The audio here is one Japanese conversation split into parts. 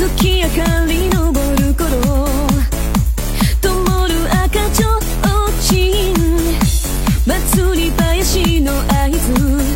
月明かり昇る頃灯る赤ちょうちん。祭り林の合図。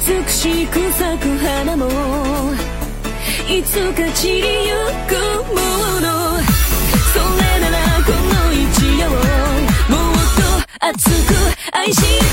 しく咲く花もいつか散りゆくもの。それならこの一夜をもっと熱く愛した